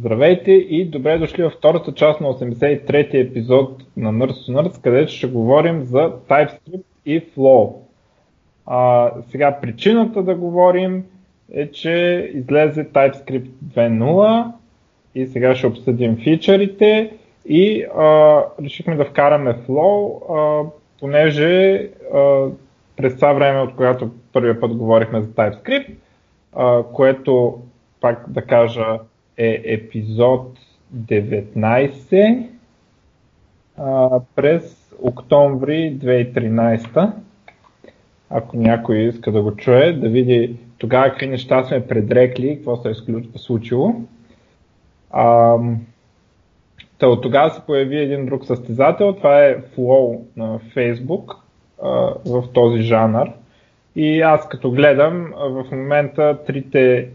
Здравейте и добре дошли във втората част на 83-ти епизод на Nerds to Nerds, където ще говорим за TypeScript и Flow. А, сега причината да говорим е, че излезе TypeScript 2.0 и сега ще обсъдим фичърите и а, решихме да вкараме Flow, а, понеже а, през това време, от когато първия път говорихме за TypeScript, а, което пак да кажа е епизод 19 а, през октомври 2013. Ако някой иска да го чуе, да види тогава какви неща сме предрекли, какво се е случило. А, та от тогава се появи един друг състезател, това е Flow на Facebook а, в този жанр. И аз като гледам, в момента трите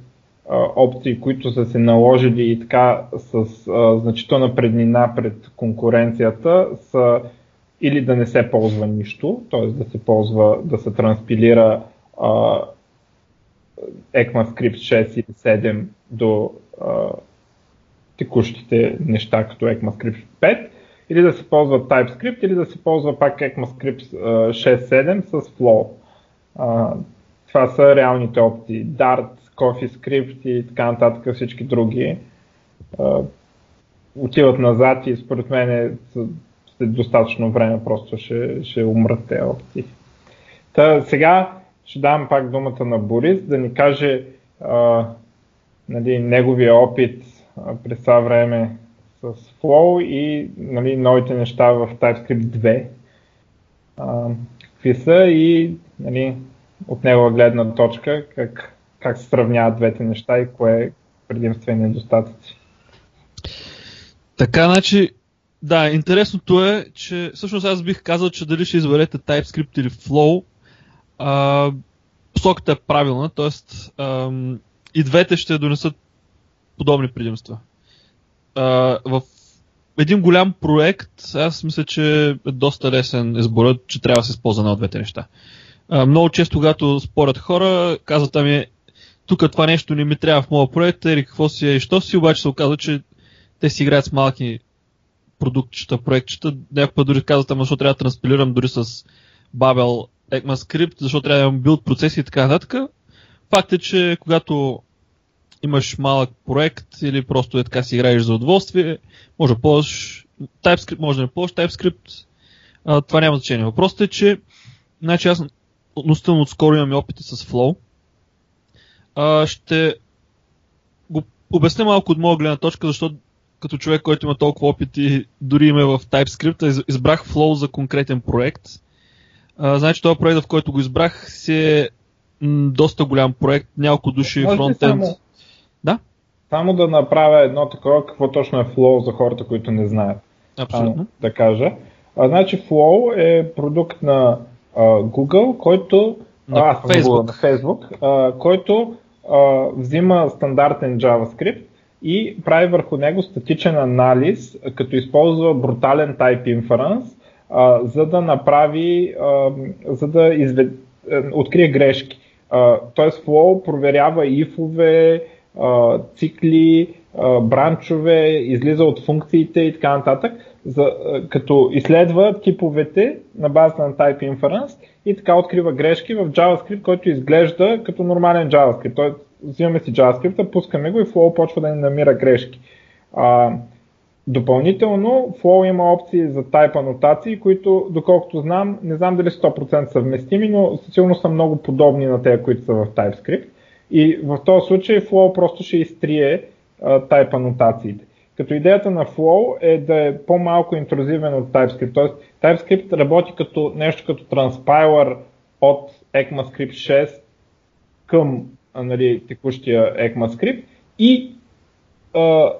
опции, които са се наложили и така с а, значителна преднина пред конкуренцията са или да не се ползва нищо, т.е. да се ползва, да се транспилира а, ECMAScript 6 или 7 до а, текущите неща като ECMAScript 5 или да се ползва TypeScript или да се ползва пак ECMAScript 6.7 с Flow. Това са реалните опции. Dart, CoffeeScript и така нататък, всички други отиват назад и според мен е, след достатъчно време просто ще, ще умрат тези опции. Та, сега ще дам пак думата на Борис да ни каже а, нали, неговия опит а, през това време с Flow и нали, новите неща в TypeScript 2. А, какви са и нали, от негова гледна точка как как се сравняват двете неща и кое е предимства и недостатъци. Така, значи, да, интересното е, че всъщност аз бих казал, че дали ще изберете TypeScript или Flow, а, посоката е правилна, т.е. и двете ще донесат подобни предимства. А, в един голям проект, аз мисля, че е доста лесен изборът, че трябва да се използва на двете неща. А, много често, когато спорят хора, казват ми, тук това нещо не ми трябва в моя проект, или какво си е и що си, обаче се оказва, че те си играят с малки продуктчета, проектчета. Някой дори казват, ама защо трябва да транспилирам дори с Babel ECMAScript, защо трябва да имам билд процеси и така нататък. Факт е, че когато имаш малък проект или просто е така си играеш за удоволствие, може да ползваш TypeScript, може да не ползваш TypeScript. А, това няма значение. Въпросът е, че значи аз относително отскоро имам опити с Flow а, ще го обясня малко от моя гледна точка, защото като човек, който има толкова опит и дори има в TypeScript, избрах Flow за конкретен проект. А, значи този проект, в който го избрах, си е м, доста голям проект, няколко души фронтенд. Само, да? Само да направя едно такова, какво точно е Flow за хората, които не знаят. Абсолютно. А, да кажа. А, значи Flow е продукт на а, Google, който на а, Facebook, на Facebook а, който а, взима стандартен JavaScript и прави върху него статичен анализ, като използва брутален type inference, а, за да направи, а, за да извед, а, открие грешки. Тоест Flow проверява ифове, а, цикли, а, бранчове, излиза от функциите и така нататък, за, като изследва типовете на базата на Type Inference и така открива грешки в JavaScript, който изглежда като нормален JavaScript. Той взимаме си JavaScript, пускаме го и Flow почва да ни намира грешки. А, допълнително Flow има опции за type анотации, които, доколкото знам, не знам дали 100% съвместими, но сигурно са много подобни на тези, които са в TypeScript. И в този случай Flow просто ще изтрие а, type анотациите. Като идеята на Flow е да е по-малко интрузивен от TypeScript. Тоест TypeScript работи като нещо като транспайлър от ECMAScript 6 към нали, текущия ECMAScript и а,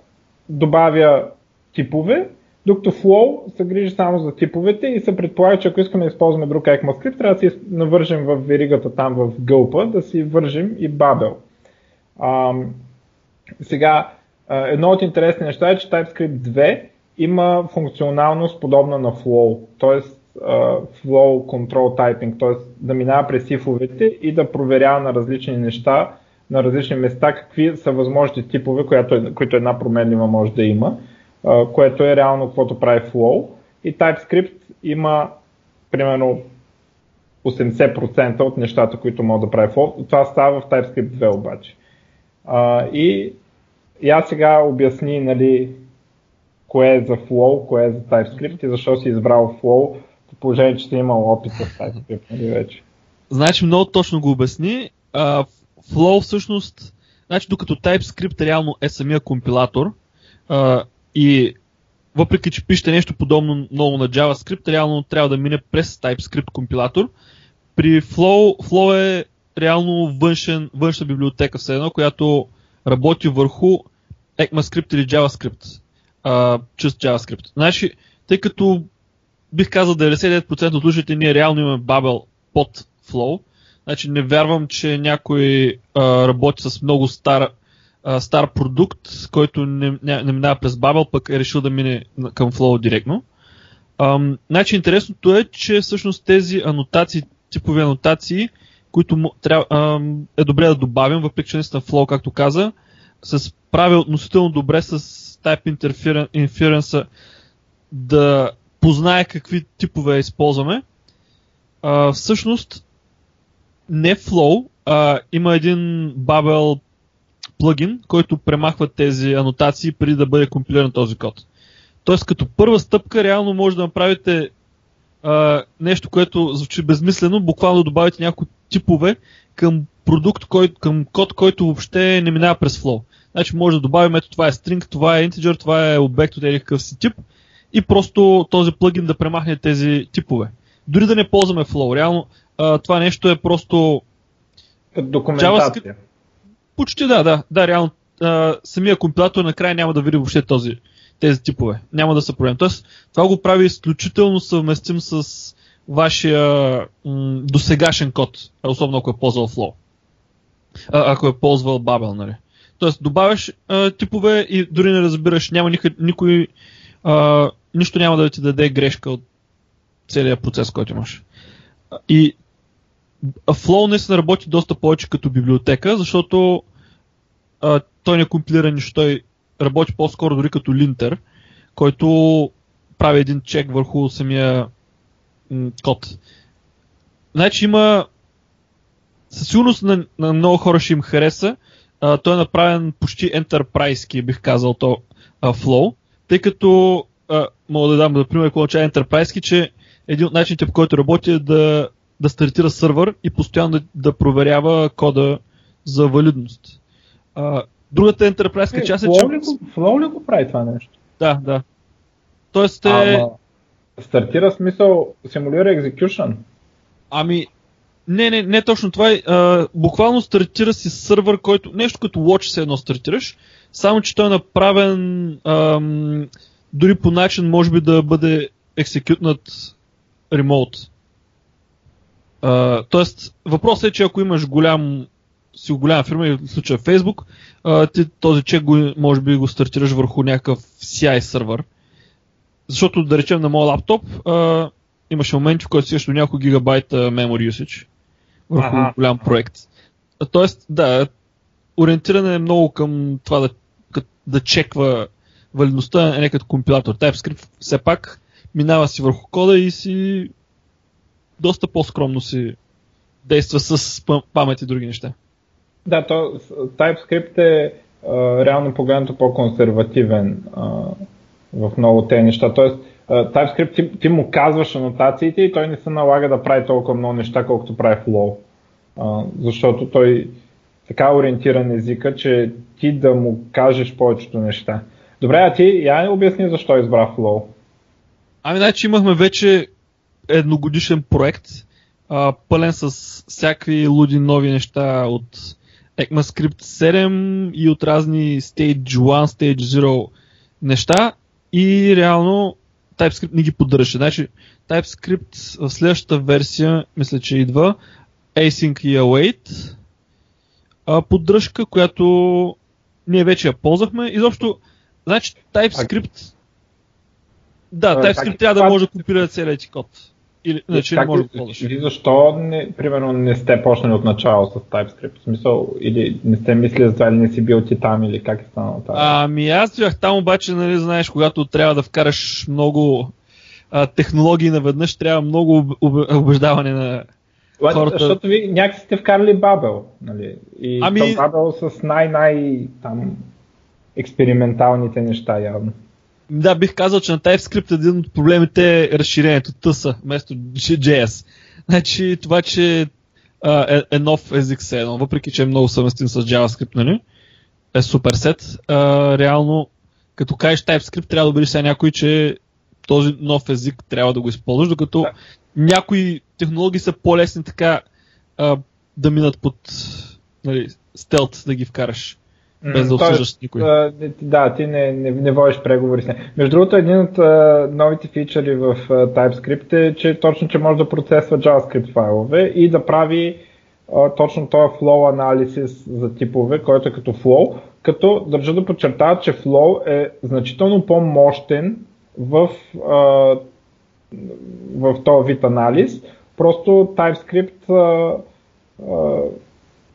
добавя типове, докато Flow се грижи само за типовете и се предполага, че ако искаме да използваме друг ECMAScript, трябва да си навържем в веригата там в гълпа, да си вържим и Babel. А, сега, едно от интересни неща е, че TypeScript 2 има функционалност подобна на Flow, т.е. Flow Control Typing, т.е. да минава през сифовете и да проверява на различни неща на различни места какви са възможните типове, която, които една променлива може да има, което е реално каквото прави Flow. И TypeScript има примерно 80% от нещата, които мога да прави Flow. Това става в TypeScript 2 обаче. и, аз сега обясни нали, кое е за Flow, кое е за TypeScript и защо си избрал Flow, по положение, че си имал опит с TypeScript нали, вече. Значи много точно го обясни. Uh, Flow всъщност, значи докато TypeScript реално е самия компилатор uh, и въпреки, че пишете нещо подобно много на JavaScript, реално трябва да мине през TypeScript компилатор. При Flow, Flow е реално външен, външна библиотека все едно, която работи върху ECMAScript или JavaScript. Uh, чист JavaScript. Значи, тъй като бих казал 99% от случаите ние реално имаме Babel под Flow, значи не вярвам, че някой а, работи с много стар, а, стар продукт, който не, не, не минава през Babel, пък е решил да мине към Flow директно. А, значи интересното е, че всъщност тези анотации, типови анотации, които трябва, е добре да добавим, въпреки че наистина Flow, както каза, се справя относително добре с Type Inference да познае какви типове използваме. Всъщност, не Flow, а има един Babel плагин, който премахва тези анотации преди да бъде компилиран този код. Тоест, като първа стъпка, реално може да направите а, нещо, което звучи безмислено, буквално добавите някои типове към продукт, кой, към код, който въобще не минава през Flow. Значи може да добавим, ето това е string, това е integer, това е обект от един си тип и просто този плагин да премахне тези типове. Дори да не ползваме Flow. Реално а, това нещо е просто... Документация. Почти да, да. Да, реално а, самия компилатор накрая няма да види въобще този, тези типове. Няма да са проблем. Тоест, това го прави изключително съвместим с вашия м- досегашен код, особено ако е ползвал Flow. А, ако е ползвал Babel, нали. Тоест, добавяш а, типове и дори не разбираш, няма никой, никой а, нищо няма да ти даде грешка от целият процес, който имаш. И Flow не се работи доста повече като библиотека, защото а, той не компилира нищо, той работи по-скоро дори като линтер, който прави един чек върху самия м- код. Значи има със сигурност на, на много хора ще им хареса. А, той е направен почти ентерпрайски, бих казал, то а, Flow, тъй като а, мога да дам, например, какво означава ентерпрайски, че един от начините, по който работи е да, да стартира сървър и постоянно да, да проверява кода за валидност. А, другата ентерпрайска е, част е, че... Flow ли го прави това нещо? Да, да. Тоест е... Ама, стартира смисъл, симулира execution. Ами, не, не, не точно това. Е, а, буквално стартира си сървър, който нещо като Watch се едно стартираш, само че той е направен ам, дори по начин може би да бъде екзекютнат ремоут. Uh, тоест, въпросът е, че ако имаш голям, си голяма фирма, в случая Facebook, uh, ти този чек го, може би го стартираш върху някакъв CI сервер. Защото, да речем, на моят лаптоп uh, имаше моменти, в които си до няколко гигабайта memory usage върху ага. голям проект. Тоест, да, ориентиране е много към това да, да чеква валидността, не като компилатор. TypeScript все пак минава си върху кода и си доста по-скромно си действа с памет и други неща. Да, то TypeScript е реално погледнато по-консервативен в много тези неща. Тоест, TypeScript ти, ти му казваш анотациите и той не се налага да прави толкова много неща, колкото прави Flow. Защото той така ориентиран езика, че ти да му кажеш повечето неща. Добре, а ти я не обясни защо избра Flow. Ами, значи имахме вече едногодишен проект, а, пълен с всякакви луди нови неща от ECMAScript 7 и от разни Stage 1, Stage 0 неща и реално TypeScript не ги поддържа. Значи TypeScript в следващата версия, мисля, че идва Async и Await а, поддръжка, която ние вече я ползвахме. Изобщо, значи TypeScript... Да, TypeScript трябва да може да компилира целият ти код. Или, значи как, не може да ползваш. Или защо, не, примерно, не сте почнали от начало с TypeScript? В смисъл, или не сте мислили за това, или не си бил ти там, или как е станало това? Ами аз бях там, обаче, нали, знаеш, когато трябва да вкараш много а, технологии наведнъж, трябва много убеждаване на What, хората- Защото ви някакси сте вкарали Бабел, нали? И ами... Бабел с най-най там експерименталните неща явно. Да, бих казал, че на TypeScript един от проблемите е разширението TS вместо JS. Значи това, че а, е, е нов език все едно, въпреки че е много съвместим с JavaScript, нали? Е супер сет. А, реално, като кажеш TypeScript, трябва да убедиш сега някой, че този нов език трябва да го използваш, докато Да. някои технологии са по-лесни така а, да минат под нали, стелт да ги вкараш, без да обсъждаш никой. Да, ти не, не, не водиш преговори с нея. Между другото, един от а, новите фичъри в а, TypeScript е, че точно, че може да процесва JavaScript файлове и да прави а, точно този flow анализис за типове, който е като flow, като държа да подчертая, че flow е значително по-мощен в, а, в този вид анализ. Просто TypeScript а,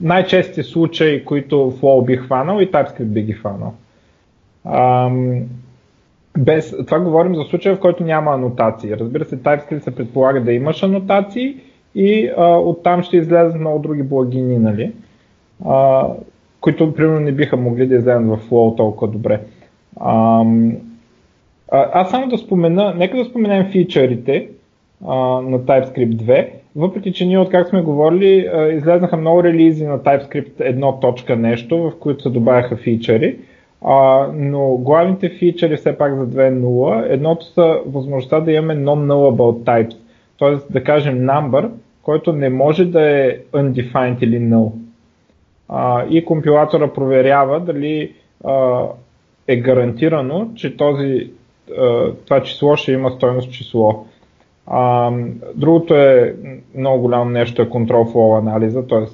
най-чести случаи, които Flow би хванал и TypeScript би ги хванал. Ам, без, това говорим за случая, в който няма анотации. Разбира се, TypeScript се предполага да имаш анотации и а, оттам ще излязат много други плагини, нали? а, които примерно не биха могли да излязат в Flow толкова добре. Ам, а, аз само да спомена, нека да споменем фичърите а, на TypeScript 2, въпреки че ние от как сме говорили, излезнаха много релизи на TypeScript 1 точка нещо, в които се добавяха фичъри, а, но главните фичъри все пак за 2.0, едното са възможността да имаме non-nullable types, т.е. да кажем number, който не може да е undefined или null. А, и компилатора проверява дали а, е гарантирано, че този, а, това число ще има стойност число. А, другото е много голямо нещо е control flow анализа, т.е.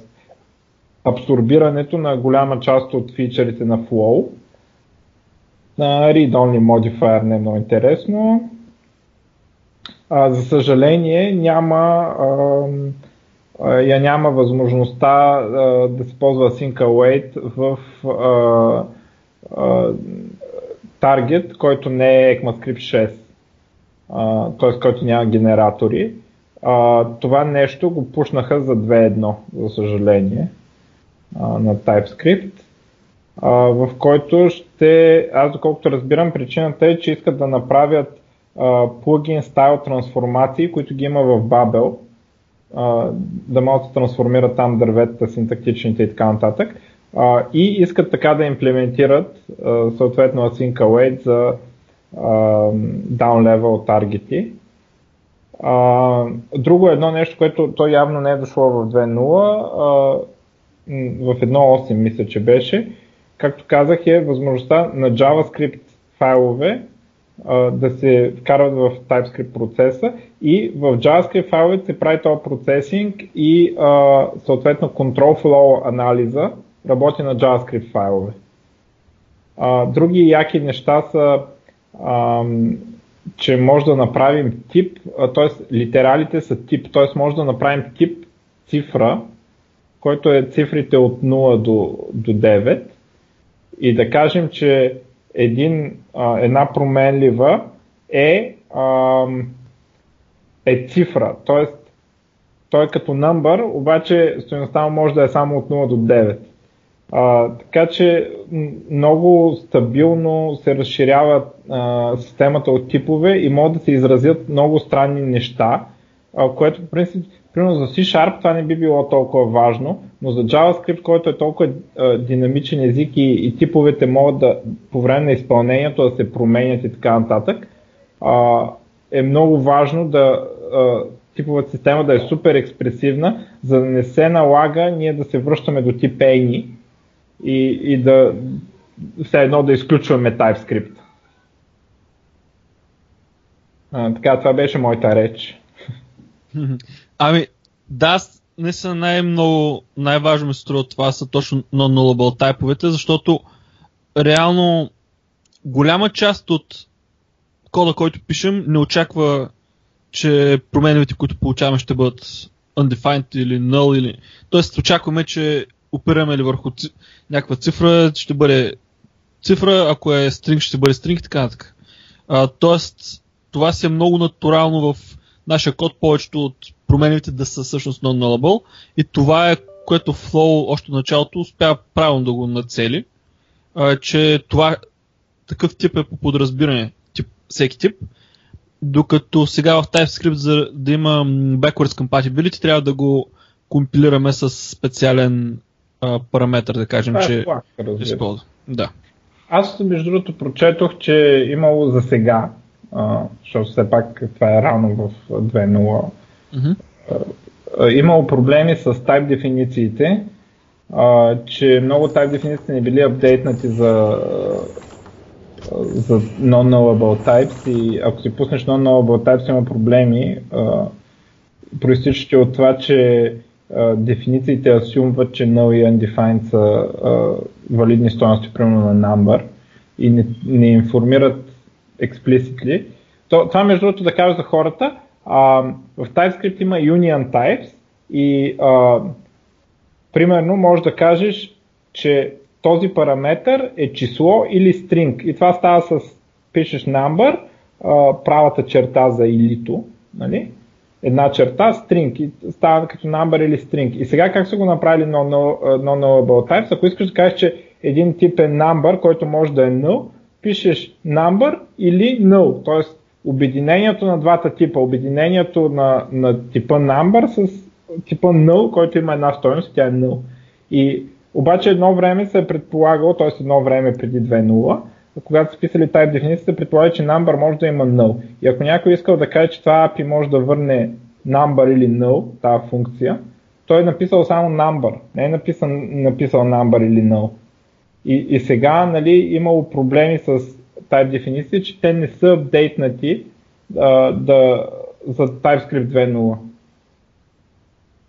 абсорбирането на голяма част от фичерите на flow. На read-only modifier не е много интересно. А, за съжаление няма, а, я няма възможността а, да се ползва async await в а, а, таргет, който не е ECMAScript 6, т.е. който няма генератори. А, това нещо го пушнаха за 2.1, за съжаление, а, на TypeScript, а, в който ще, аз доколкото разбирам, причината е, че искат да направят плагин стайл трансформации, които ги има в Babel, а, да могат да трансформират там дърветата, синтактичните и така нататък. А, и искат така да имплементират а, съответно async await за а, down level таргети. А, друго едно нещо, което то явно не е дошло в 2.0, а, в 1.8 мисля, че беше, както казах е възможността на JavaScript файлове да се вкарват в TypeScript процеса и в JavaScript файловете се прави този процесинг и а, съответно control flow анализа работи на JavaScript файлове. А, други яки неща са, а, че може да направим тип, т.е. литералите са тип, т.е. може да направим тип цифра, който е цифрите от 0 до, до 9 и да кажем, че един, а, една променлива е, а, е цифра, т.е. той е като number, обаче стоеността може да е само от 0 до 9. А, така че много стабилно се разширява а, системата от типове и могат да се изразят много странни неща, а, което по принцип, примерно за C-Sharp това не би било толкова важно, но за JavaScript, който е толкова а, динамичен език и, и типовете могат да по време на изпълнението да се променят и така нататък, а, е много важно да типовата система да е супер експресивна, за да не се налага ние да се връщаме до тип any и, и да все едно да изключваме TypeScript. А, така, това беше моята реч. Ами, да, наистина най-много, най-важно ми се струва това са точно non-nullable тайповете, защото реално голяма част от кода, който пишем, не очаква че промените, които получаваме, ще бъдат undefined или null. Или... Тоест, очакваме, че опираме ли върху ци... някаква цифра, ще бъде цифра, ако е string, ще бъде string и така нататък. Тоест, това си е много натурално в нашия код, повечето от промените да са всъщност non-nullable и това е което Flow още от началото успя правилно да го нацели, а, че това такъв тип е по подразбиране, тип, всеки тип, докато сега в TypeScript за да има backwards compatibility трябва да го компилираме с специален а, параметр, да кажем, Това е че флаг, използва. Да. Аз, между другото, прочетох, че е имало за сега, а, защото все пак това е рано в 2.0, Mm-hmm. а, имало проблеми с type дефинициите, а, че много type дефиниции не били апдейтнати за, за non-nullable types и ако си пуснеш non-nullable types има проблеми, а, проистичащи от това, че а, дефинициите асюмват, че null и undefined са а, валидни стоености, примерно на number и не, не информират explicitly. То, това между другото да кажа за хората, а, в TypeScript има union types и а, примерно може да кажеш, че този параметър е число или string. И това става с пишеш number, а, правата черта за илито, нали? Една черта, string, и става като number или string. И сега как са го направили non-nullable types? Ако искаш да кажеш, че един тип е number, който може да е null, пишеш number или null, т.е. обединението на двата типа, обединението на, на типа number с типа null, който има една стоеност, тя е null. И обаче едно време се е предполагало, т.е. едно време преди 2.0, когато са писали type дефиницията, предполага, че number може да има null. И ако някой искал да каже, че това API може да върне number или null, тази функция, той е написал само number, не е написал, написал number или null. И, и сега нали, имало проблеми с type дефиниции, че те не са апдейтнати а, да, за TypeScript 2.0.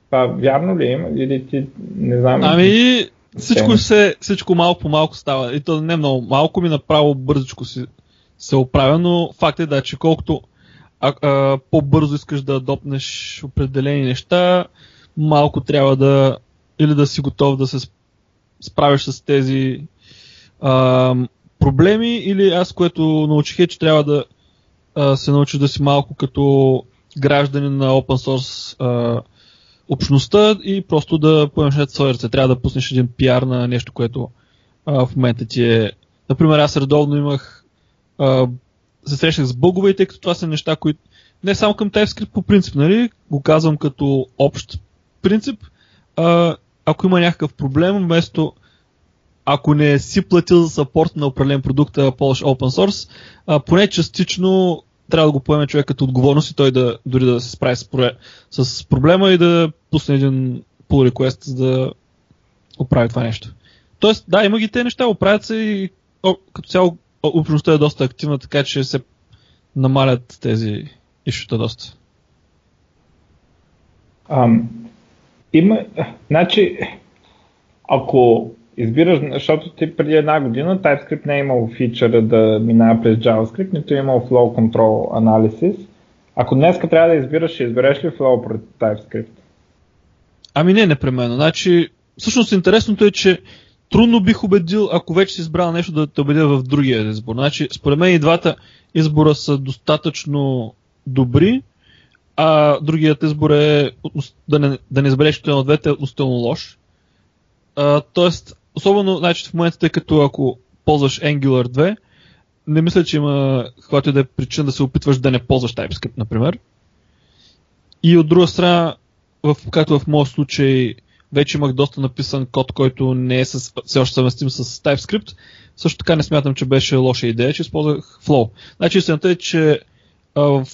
Това вярно ли има? Или ти не знам. Ами, всичко, се, всичко малко по малко става. И то не много малко ми направо бързичко си се оправя, но факт е да, че колкото а, а, по-бързо искаш да адопнеш определени неща, малко трябва да или да си готов да се справиш с тези а, проблеми, или аз, което научих е, че трябва да а, се научиш да си малко като гражданин на open source а, общността и просто да поемеш своя ръце. Трябва да пуснеш един пиар на нещо, което а, в момента ти е... Например, аз редовно имах... А, се срещах с бъгове, тъй като това са неща, които не само към TypeScript по принцип, нали? Го казвам като общ принцип. А, ако има някакъв проблем, вместо ако не си платил за саппорт на определен продукт, ползваш open source, а, поне частично трябва да го поеме човек като отговорност и той да дори да се справи с, проблема и да пусне един pull request, за да оправи това нещо. Тоест, да, има ги те неща, оправят се и о, като цяло общността е доста активна, така че се намалят тези ишута доста. Ам, има, значи, ако избираш, защото ти преди една година TypeScript не е имал фичъра да минава през JavaScript, нито е имал Flow Control Analysis. Ако днес трябва да избираш, ще избереш ли Flow пред TypeScript? Ами не непременно. Значи, всъщност интересното е, че трудно бих убедил, ако вече си избрал нещо, да те убедя в другия избор. Значи, според мен и двата избора са достатъчно добри, а другият избор е да не, да не избереш един от двете е относително лош. А, тоест, особено значи, в момента, тъй като ако ползваш Angular 2, не мисля, че има и да е причина да се опитваш да не ползваш TypeScript, например. И от друга страна, в, както в моят случай, вече имах доста написан код, който не е все още съвместим с TypeScript. Също така не смятам, че беше лоша идея, че използвах Flow. Значи истината е, че а, в,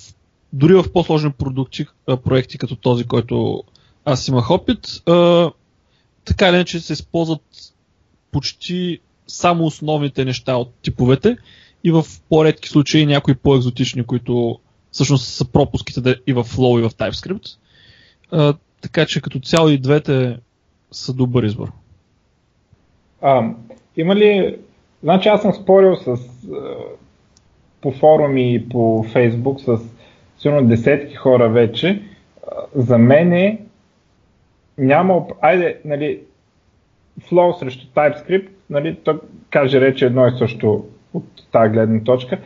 дори в по-сложни продукти, а, проекти като този, който аз имах опит, а, така или иначе се използват почти само основните неща от типовете и в по-редки случаи някои по-екзотични, които всъщност са пропуските и в Flow и в TypeScript. А, така че като цяло и двете са добър избор. А, има ли... Значи аз съм спорил с по форуми и по Фейсбук с сигурно десетки хора вече, за мен няма, айде, нали, flow срещу TypeScript, нали, то каже рече едно и също от тази гледна точка.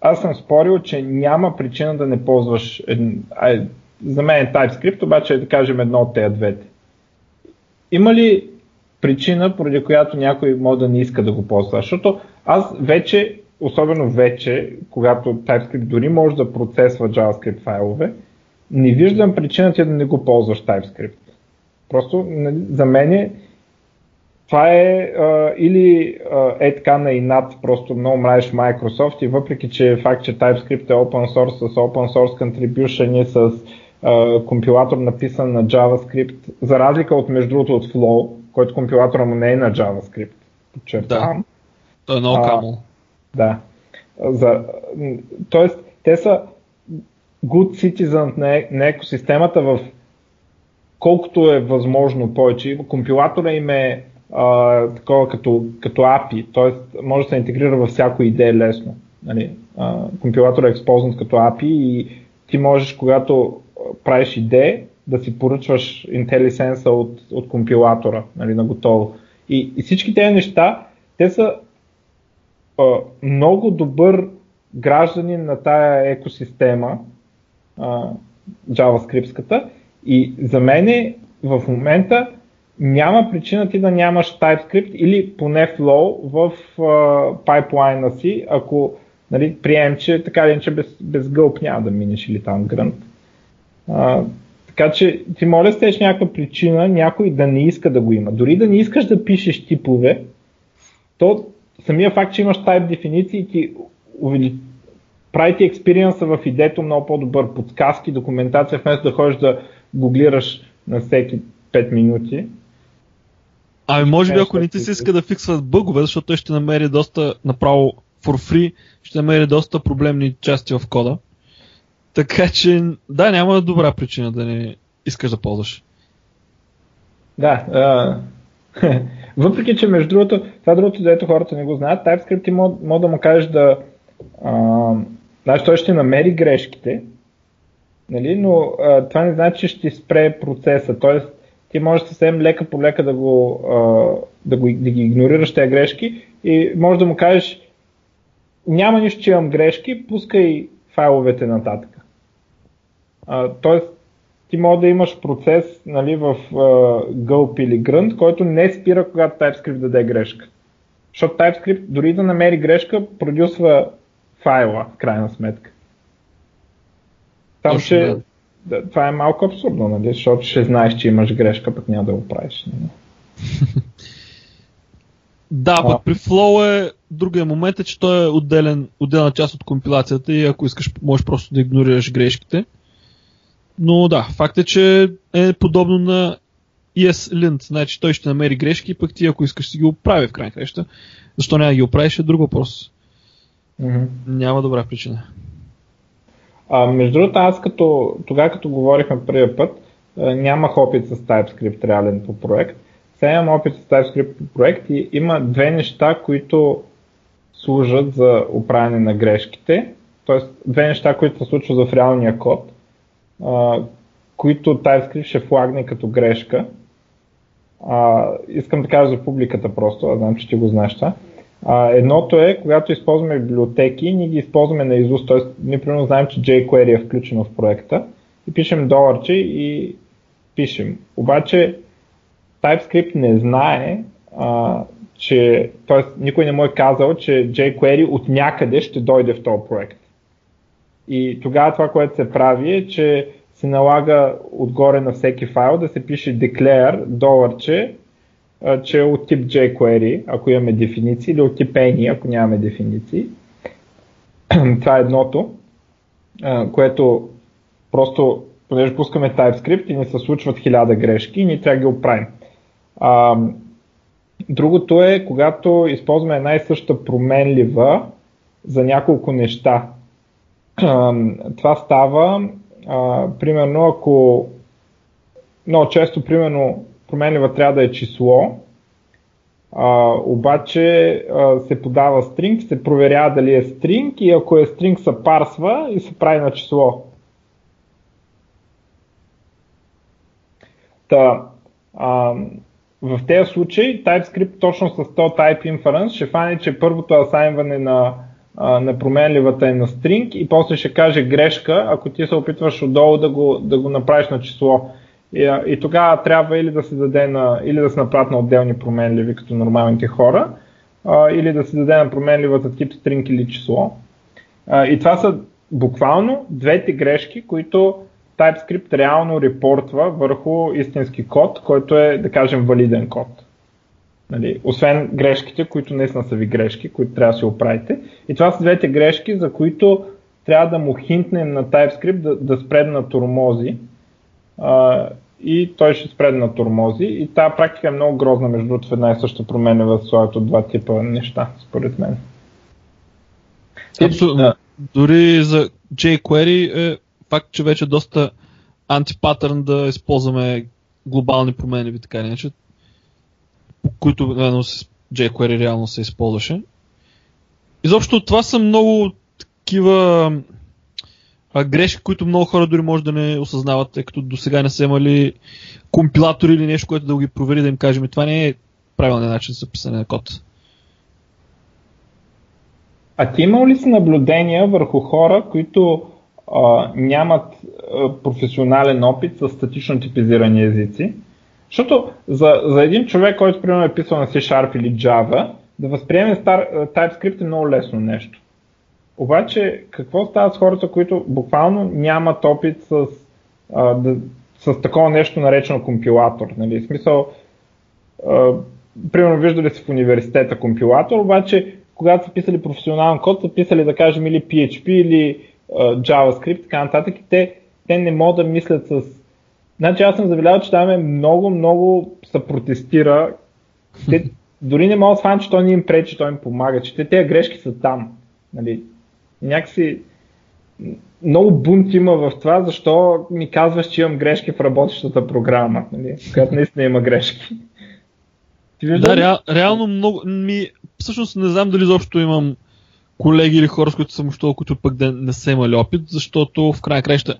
Аз съм спорил, че няма причина да не ползваш, ай, за мен е TypeScript, обаче е да кажем едно от тези двете. Има ли причина, поради която някой може да не иска да го ползва? Защото аз вече, особено вече, когато TypeScript дори може да процесва JavaScript файлове, не виждам причина ти да не го ползваш TypeScript. Просто нали, за мен е, това е а, или а, е така на инат, просто много мразиш Microsoft и въпреки, че е факт, че TypeScript е open source с open source contribution и с а, компилатор написан на JavaScript, за разлика от между другото от Flow, който компилатора му не е на JavaScript, подчертавам. Да. Той е много камо. Да. За, тоест, те са good citizen на, на екосистемата в колкото е възможно повече. Компилатора им е а, такова като, като API, т.е. може да се интегрира във всяко идея лесно. Нали? А, компилатора е използван като API и ти можеш, когато правиш идея, да си поръчваш IntelliSense от, от компилатора, нали, на готово. И, и всички тези неща, те са а, много добър гражданин на тая екосистема, а, JavaScript-ската, и за мен в момента няма причина ти да нямаш TypeScript или поне Flow в пайплайна си, ако нали, приемем, че така или иначе без, без гълб няма да минеш или там грънт. Така че ти моля стеш някаква причина някой да не иска да го има. Дори да не искаш да пишеш типове, то самия факт, че имаш type дефиниции ти увели... прави ти експириенса в идето много по-добър. Подсказки, документация, вместо да ходиш да гуглираш на всеки 5 минути. Ами може би ако не ти се иска да фиксват бъгове, защото той ще намери доста направо for free, ще намери доста проблемни части в кода. Така че, да, няма добра причина да не искаш да ползваш. Да, а, въпреки, че между другото, това другото, дето хората не го знаят, TypeScript ти мога, мога да му кажеш да, а, значи той ще намери грешките, нали, но а, това не значи, че ще спре процеса, т.е. ти можеш съвсем лека по лека да, го, да, го, да ги игнорираш тези грешки и може да му кажеш няма нищо, че имам грешки, пускай файловете нататък. Тоест, ти може да имаш процес нали, в Gulp или Grunt, който не спира, когато TypeScript даде грешка. Защото TypeScript дори да намери грешка, продюсва файла, в крайна сметка. Там ще... Да, това е малко абсурдно, нали? защото ще знаеш, че имаш грешка, пък няма да го правиш. Нали? да, пък при Flow е другия момент е, че той е отделен, отделна част от компилацията и ако искаш, можеш просто да игнорираш грешките. Но да, факт е, че е подобно на ESLint, значи той ще намери грешки, пък ти ако искаш си ги оправи в крайна краща. Защо няма да ги оправиш е друг въпрос. Mm-hmm. Няма добра причина. А, между другото, аз като, тогава като говорихме първия път, нямах опит с TypeScript реален по проект. Сега имам опит с TypeScript по проект и има две неща, които служат за оправяне на грешките. Тоест, две неща, които се случват в реалния код а, които TypeScript ще флагне като грешка. А, искам да кажа за публиката просто, а знам, че ти го знаеш това. А, едното е, когато използваме библиотеки, ние ги използваме на изуст, т.е. ние примерно знаем, че jQuery е включено в проекта и пишем доларче и пишем. Обаче TypeScript не знае, а, че, т.е. никой не му е казал, че jQuery от някъде ще дойде в този проект. И тогава това, което се прави е, че се налага отгоре на всеки файл да се пише declare, доларче, че е от тип jQuery, ако имаме дефиниции, или от тип any, ако нямаме дефиниции. това е едното, което просто, понеже пускаме TypeScript и ни се случват хиляда грешки и ние трябва да ги оправим. другото е, когато използваме една и съща променлива за няколко неща това става, а, примерно, ако много често, примерно, променлива трябва да е число, а, обаче а, се подава стринг, се проверява дали е стринг и ако е стринг се парсва и се прави на число. Та, а, в тези случаи TypeScript точно с този type inference ще фане, че първото асайнване на, а, на променливата е на стринг и после ще каже грешка, ако ти се опитваш отдолу да го, да го направиш на число. И, и тогава трябва или да се даде на, или да се направят на отделни променливи, като нормалните хора, а, или да се даде на променливата тип string или число. А, и това са буквално двете грешки, които TypeScript реално репортва върху истински код, който е, да кажем, валиден код. Нали, освен грешките, които наистина са ви грешки, които трябва да си оправите. И това са двете грешки, за които трябва да му хинтнем на TypeScript да, да спре на турмози. А, и той ще спре на турмози. И тази практика е много грозна, между другото, в една и съща променя в своето два типа неща, според мен. Абсолютно. Да. Дори за jQuery е факт, че вече е доста антипатърн да използваме глобални промени, така иначе, които реално с jQuery реално се използваше. Изобщо това са много такива а, грешки, които много хора дори може да не осъзнават, тъй като до сега не са имали компилатори или нещо, което да ги провери, да им кажем, това не е правилният начин за писане на код. А ти имал ли си наблюдения върху хора, които а, нямат а, професионален опит с статично типизирани езици? Защото за, за един човек, който примерно е писал на C-Sharp или Java, да възприеме стар, TypeScript е много лесно нещо. Обаче, какво става с хората, които буквално нямат опит с, а, да, с такова нещо наречено компилатор? Нали? В смисъл, а, примерно виждали си в университета компилатор, обаче когато са писали професионален код, са писали да кажем или PHP или uh, JavaScript, така нататък и те, те не могат да мислят с... Значи аз съм забелязал, че там е много, много се протестира. Те дори не могат да схванат, че той не им пречи, той им помага, че те тези грешки са там. Нали? Някакси много бунт има в това, защо ми казваш, че имам грешки в работещата програма, нали? която наистина има грешки. Да, реал, реално много. Ми, всъщност не знам дали изобщо имам колеги или хора, с които съм общувал, които пък да не са имали опит, защото в крайна краща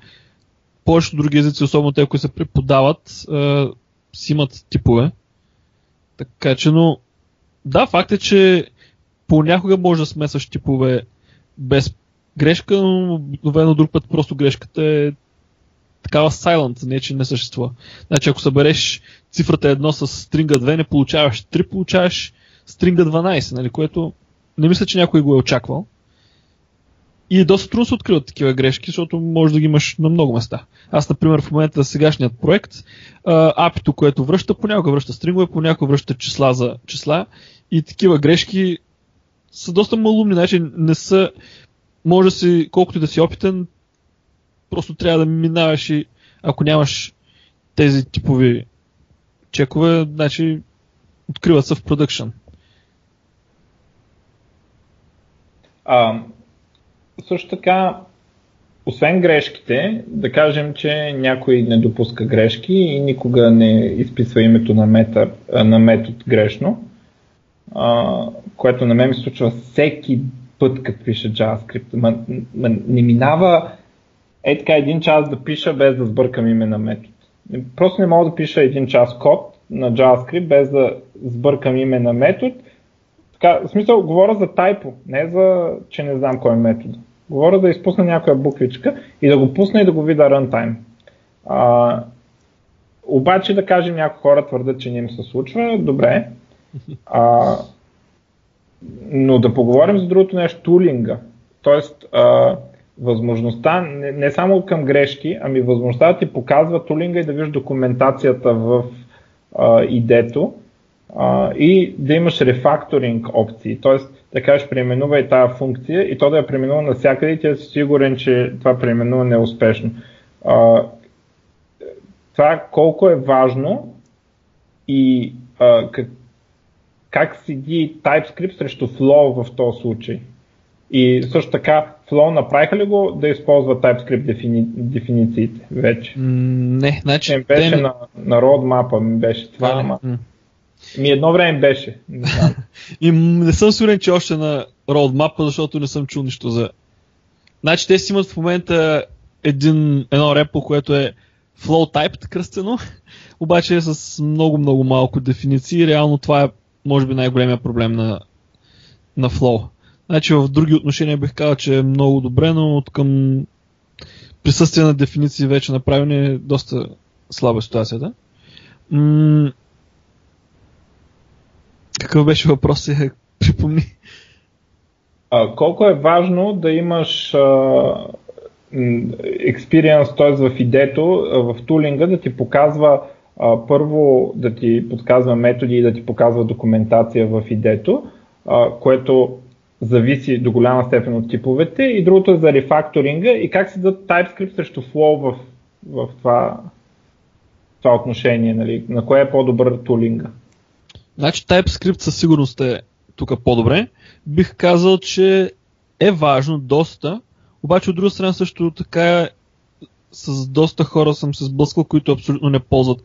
повечето други езици, особено те, които се преподават, е, си имат типове. Така че, но да, факт е, че понякога може да смесваш типове без грешка, но обикновено друг път просто грешката е такава silent, не че не съществува. Значи ако събереш цифрата 1 с стринга 2, не получаваш 3, получаваш стринга 12, нали, което не мисля, че някой го е очаквал. И е доста трудно се откриват такива грешки, защото може да ги имаш на много места. Аз, например, в момента сегашният проект, апито, което връща, понякога връща стрингове, понякога връща числа за числа и такива грешки са доста малумни, значи не са, може да си, колкото и да си опитен, просто трябва да минаваш и ако нямаш тези типови чекове, значи откриват се в продъкшн. Също така, освен грешките, да кажем, че някой не допуска грешки и никога не изписва името на метод грешно, което на мен ми случва всеки път, като пише JavaScript. Ма, ма, не минава е така един час да пиша без да сбъркам име на метод. Просто не мога да пиша един час код на JavaScript без да сбъркам име на метод. Така, в смисъл, говоря за тайпо, не за, че не знам кой е метод. Говоря да изпусна някоя буквичка и да го пусна и да го видя runtime. А, обаче да кажем някои хора твърдят, че не им се случва, добре. А, но да поговорим за другото нещо, тулинга. Тоест, а, възможността, не, не само към грешки, ами възможността да ти показва тулинга и да виждаш документацията в а, идето а, и да имаш рефакторинг опции, т.е. да кажеш преименувай тази функция и то да я преименува навсякъде и ти да си сигурен, че това преименуване е успешно. А, това колко е важно и а, как, как седи TypeScript срещу Flow в този случай. И също така, Flow направиха ли го да използва TypeScript дефини... дефинициите вече? Не, значи... Не беше те... на, на roadmap, ми беше това, ама... Ми едно време беше. Не и не съм сигурен, че още на roadmap, защото не съм чул нищо за... Значи те си имат в момента един, едно репо, което е flow type кръстено, обаче е с много-много малко дефиниции. Реално това е, може би, най-големия проблем на, на flow. Значи в други отношения бих казал, че е много добре, но от към присъствие на дефиниции вече направени е доста слаба ситуацията. М- какъв беше въпрос сега? Припомни. А, колко е важно да имаш experience, т.е. в идето, в тулинга да ти показва първо да ти подказва методи и да ти показва документация в идето, а, което зависи до голяма степен от типовете и другото е за рефакторинга и как се дадат TypeScript срещу Flow в, в това, това отношение, нали? на кое е по-добър тулинга. Значи TypeScript със сигурност е тук по-добре. Бих казал, че е важно доста, обаче от друга страна също така с доста хора съм се сблъскал, които абсолютно не ползват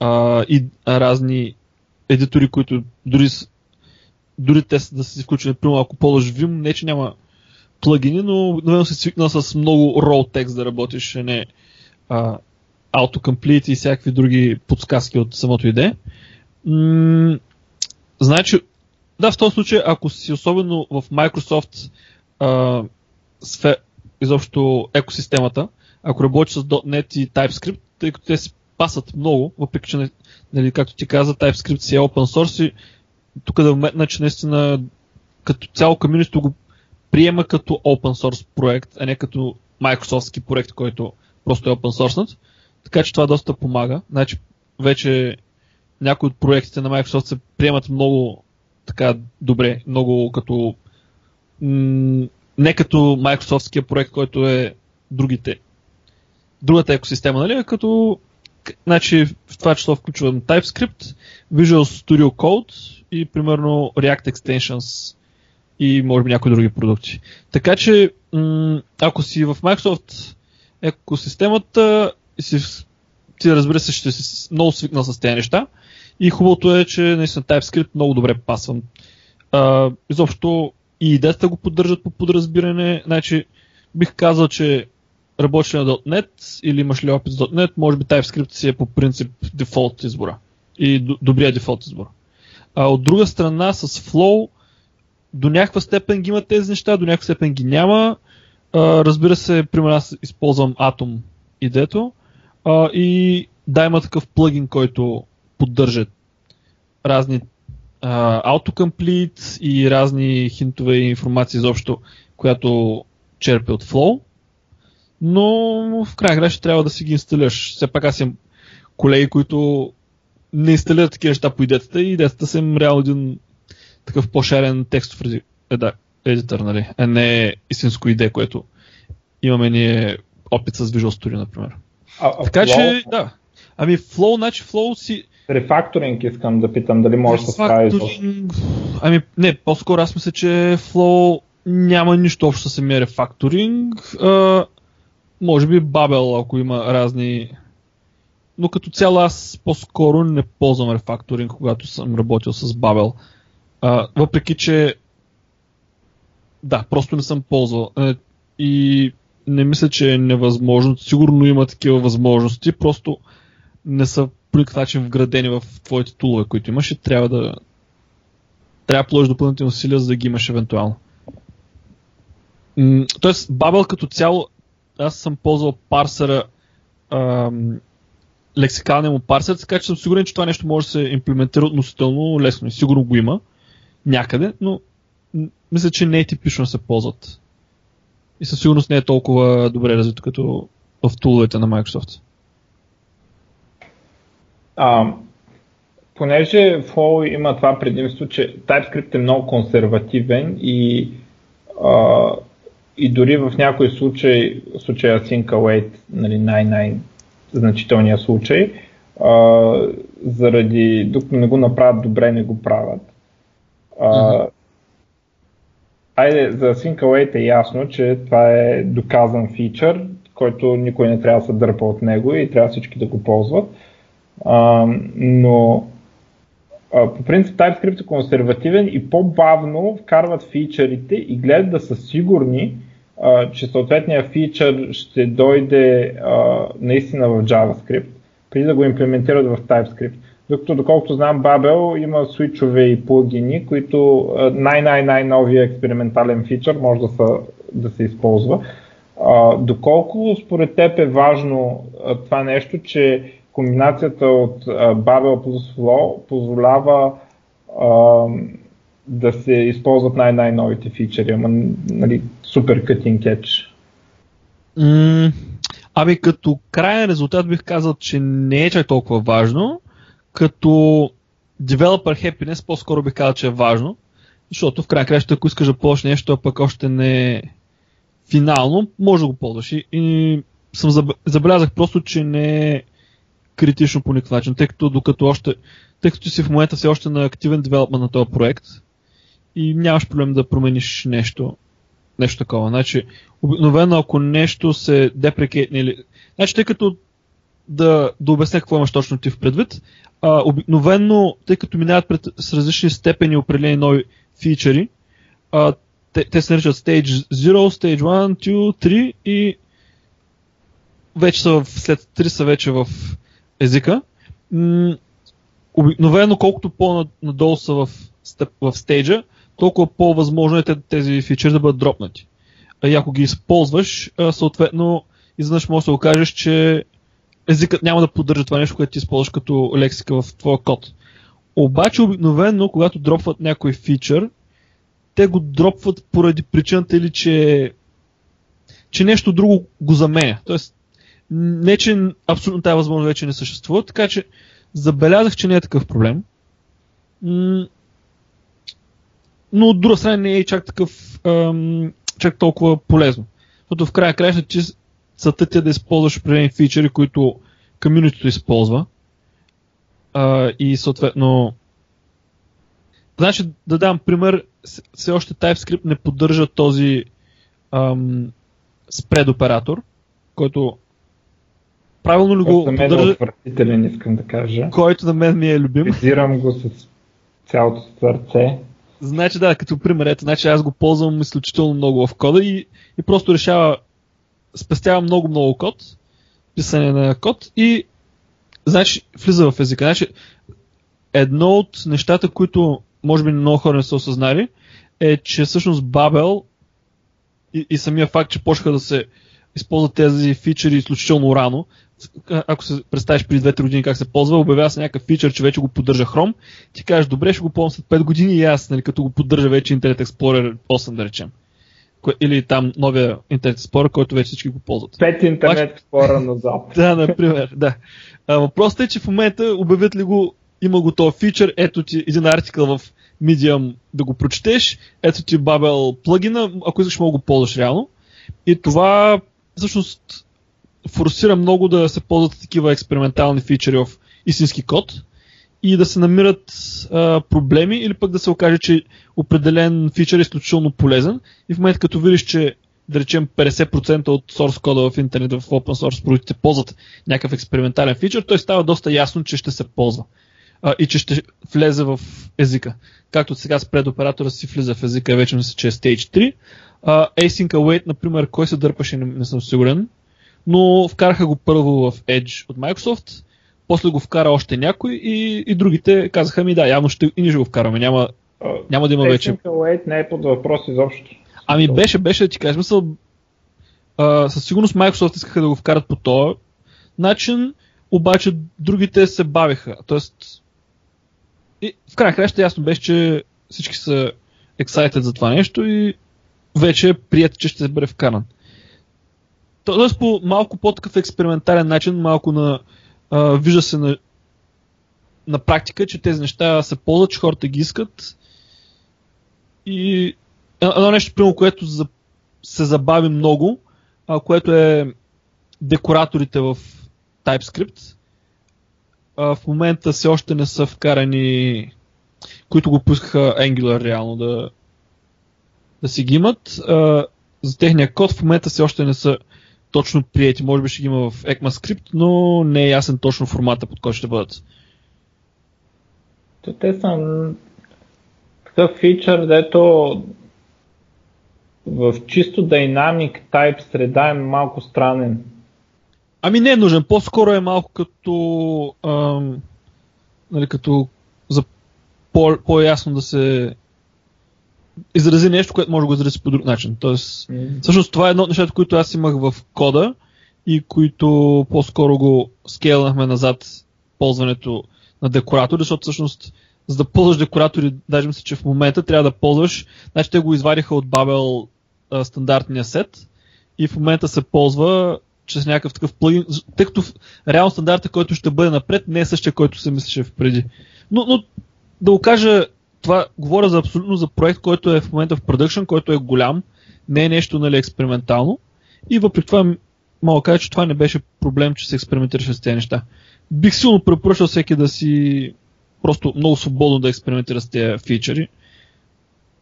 а, и разни едитори, които дори, дори те да са си включени, примерно ако ползваш Vim, не че няма плагини, но обикновено си свикнал с много raw текст да работиш, а не а, autocomplete и всякакви други подсказки от самото идея. М- значи, да, в този случай, ако си особено в Microsoft а, сфер, изобщо екосистемата, ако работиш с .NET и TypeScript, тъй като те си пасат много, въпреки че, нали, както ти каза, TypeScript си е open source и тук да вметна, че наистина като цяло комьюнити го приема като open source проект, а не като Microsoftски проект, който просто е open source. Така че това доста помага. Значи вече някои от проектите на Microsoft се приемат много така добре, много като м- не като Microsoftския проект, който е другите. Другата екосистема, нали? Е като значи, в това число включвам TypeScript, Visual Studio Code и примерно React Extensions и може би някои други продукти. Така че, м- ако си в Microsoft екосистемата си, ти разбира се, ще си много свикнал с тези неща, и хубавото е, че наистина TypeScript много добре пасвам. А, изобщо и идеята го поддържат по подразбиране. Значи, бих казал, че работиш на .NET или имаш ли опит с .NET, може би TypeScript си е по принцип дефолт избора. И добрия дефолт избор. А от друга страна, с Flow до някаква степен ги има тези неща, до някаква степен ги няма. А, разбира се, примерно аз използвам Atom идето а, и да има такъв плагин, който поддържат разни а, autocomplete и разни хинтове и информация изобщо, която черпи от Flow. Но в крайна ще трябва да си ги инсталираш. Все пак аз имам колеги, които не инсталират такива неща по идеята и идеята съм реално един такъв по-шарен текстов едитър, нали? а не истинско идея, което имаме ние опит с Visual Studio, например. А, а така Flow? че, да. Ами Flow, значи Flow си Рефакторинг искам да питам дали може да се справи. Ами не, по-скоро аз мисля, че Flow няма нищо общо с самия рефакторинг. А, може би Babel, ако има разни... Но като цяло аз по-скоро не ползвам рефакторинг, когато съм работил с. А, въпреки, че да, просто не съм ползвал. И не мисля, че е невъзможно. Сигурно има такива възможности, просто не са по никакъв начин вградени в твоите тулове, които имаш и трябва да трябва да положиш допълнителни усилия, за да ги имаш евентуално. тоест, Babel като цяло, аз съм ползвал парсера, лексикалния му парсер, така че съм сигурен, че това нещо може да се имплементира относително лесно и сигурно го има някъде, но мисля, че не е типично да се ползват. И със сигурност не е толкова добре развито като в туловете на Microsoft. А, понеже Flow има това предимство, че TypeScript е много консервативен и, а, и дори в някои случаи, случая Async Await, нали, най-най значителния случай, а, заради докато не го направят добре, не го правят. А, mm-hmm. Айде, за Async Await е ясно, че това е доказан фичър, който никой не трябва да се дърпа от него и трябва всички да го ползват. А, но а, по принцип TypeScript е консервативен и по-бавно вкарват фичърите и гледат да са сигурни, че съответния фичър ще дойде а, наистина в JavaScript, преди да го имплементират в TypeScript. Докато, доколкото знам, Babel има свичове и плагини, които най-най-най-новия експериментален фичър може да, са, да се използва. А, доколко според теб е важно а, това нещо, че комбинацията от а, Babel плюс Flow позволява а, да се използват най-най-новите фичери, ама нали, супер cutting edge. Mm, ами като крайен резултат бих казал, че не е чак толкова важно. Като developer happiness по-скоро бих казал, че е важно. Защото в крайна краща, ако искаш да ползваш нещо, а пък още не е финално, може да го ползваш. И, и съм забелязах просто, че не е критично по никакъв начин, тъй като докато още, тъй като си в момента все още на активен девелопмент на този проект и нямаш проблем да промениш нещо, нещо такова. Значи, обикновено ако нещо се депрекетне или... Значи, тъй като да, да обясня какво имаш точно ти в предвид, а, обикновено, тъй като минават пред, с различни степени определени нови фичери, а, те, те се наричат Stage 0, Stage 1, 2, 3 и вече са в, след 3 са вече в езика. М- обикновено, колкото по-надолу са в, в стейджа, толкова по-възможно е тези фичери да бъдат дропнати. И ако ги използваш, съответно, изведнъж може да се окажеш, че езикът няма да поддържа това нещо, което ти използваш като лексика в твоя код. Обаче обикновено, когато дропват някой фичър, те го дропват поради причината или че, че нещо друго го заменя. Тоест, не, че абсолютно тази възможност вече не съществува, така че забелязах, че не е такъв проблем. Но от друга страна не е чак такъв, ам, чак толкова полезно. Защото в края края че целта ти е да използваш определени фичери, които комьюнитито използва. А, и съответно Значи, да дам пример, все още TypeScript не поддържа този ам, спред оператор, който правилно ли го поддържа? Който искам да кажа. Който на мен ми е любим. Визирам го с цялото сърце. Значи да, като пример, ето, значи аз го ползвам изключително много в кода и, и просто решава, спестява много-много код, писане на код и значи влиза в езика. Значи, едно от нещата, които може би много хора не са осъзнали, е, че всъщност Babel и, и самия факт, че почнаха да се използват тези фичери изключително рано, ако се представиш преди 2-3 години как се ползва, обявява се някакъв фичър, че вече го поддържа Chrome, ти кажеш, добре, ще го ползвам след 5 години и аз, нали, като го поддържа вече Internet Explorer 8, да речем. Или там новия Internet Explorer, който вече всички го ползват. 5 Internet Explorer назад. да, например, да. А, въпросът е, че в момента обявят ли го има го този фичър, ето ти един артикъл в Medium да го прочетеш, ето ти Babel плагина, ако искаш мога го ползваш реално. И това всъщност форсира много да се ползват такива експериментални фичери в истински код и да се намират а, проблеми или пък да се окаже, че определен фичър е изключително полезен и в момента като видиш, че да речем 50% от source кода в интернет в open source проектите ползват някакъв експериментален фичър, той става доста ясно, че ще се ползва а, и че ще влезе в езика. Както сега с предоператора си влиза в езика, вече се че е Stage 3. А, Async Await, например, кой се дърпаше, не, не съм сигурен, но вкараха го първо в Edge от Microsoft, после го вкара още някой и, и другите казаха ми да, явно ще, и ние ще го вкараме, няма, няма да има вече. Async Await не е под въпрос изобщо. Ами беше, беше, да ти кажа, смисъл, а, със сигурност Microsoft искаха да го вкарат по този начин, обаче другите се бавиха. Тоест, и в крайна краща ясно беше, че всички са excited за това нещо и вече е прият, че ще бъде вкаран. Тоест по малко по-такъв експериментален начин, малко на а, вижда се на, на практика, че тези неща се ползват, че хората ги искат. И едно нещо, примерно, което за, се забави много, а, което е декораторите в TypeScript а, в момента все още не са вкарани, които го пускаха Angular реално да, да си ги имат. А, за техния код в момента все още не са точно приети. Може би ще ги има в ECMAScript, но не е ясен точно формата, под който ще бъдат. То те са такъв фичър, дето в чисто Dynamic Type среда е малко странен. Ами не е нужен, по-скоро е малко като, ам, нали, като за по- по-ясно да се изрази нещо, което може да го изрази по друг начин. Тоест, mm. всъщност това е едно от нещата, които аз имах в кода и които по-скоро го скейлнахме назад ползването на декоратори, защото всъщност за да ползваш декоратори, даже мисля, че в момента трябва да ползваш, значи те го извадиха от Babel а, стандартния сет и в момента се ползва чрез някакъв такъв плагин, тъй като реално стандарта, който ще бъде напред, не е същия, който се мислеше впреди. Но, но да го кажа, това говоря за абсолютно за проект, който е в момента в продъкшн, който е голям, не е нещо нали, експериментално. И въпреки това мога да кажа, че това не беше проблем, че се експериментираше с тези неща. Бих силно препоръчал всеки да си просто много свободно да експериментира с тези фичери.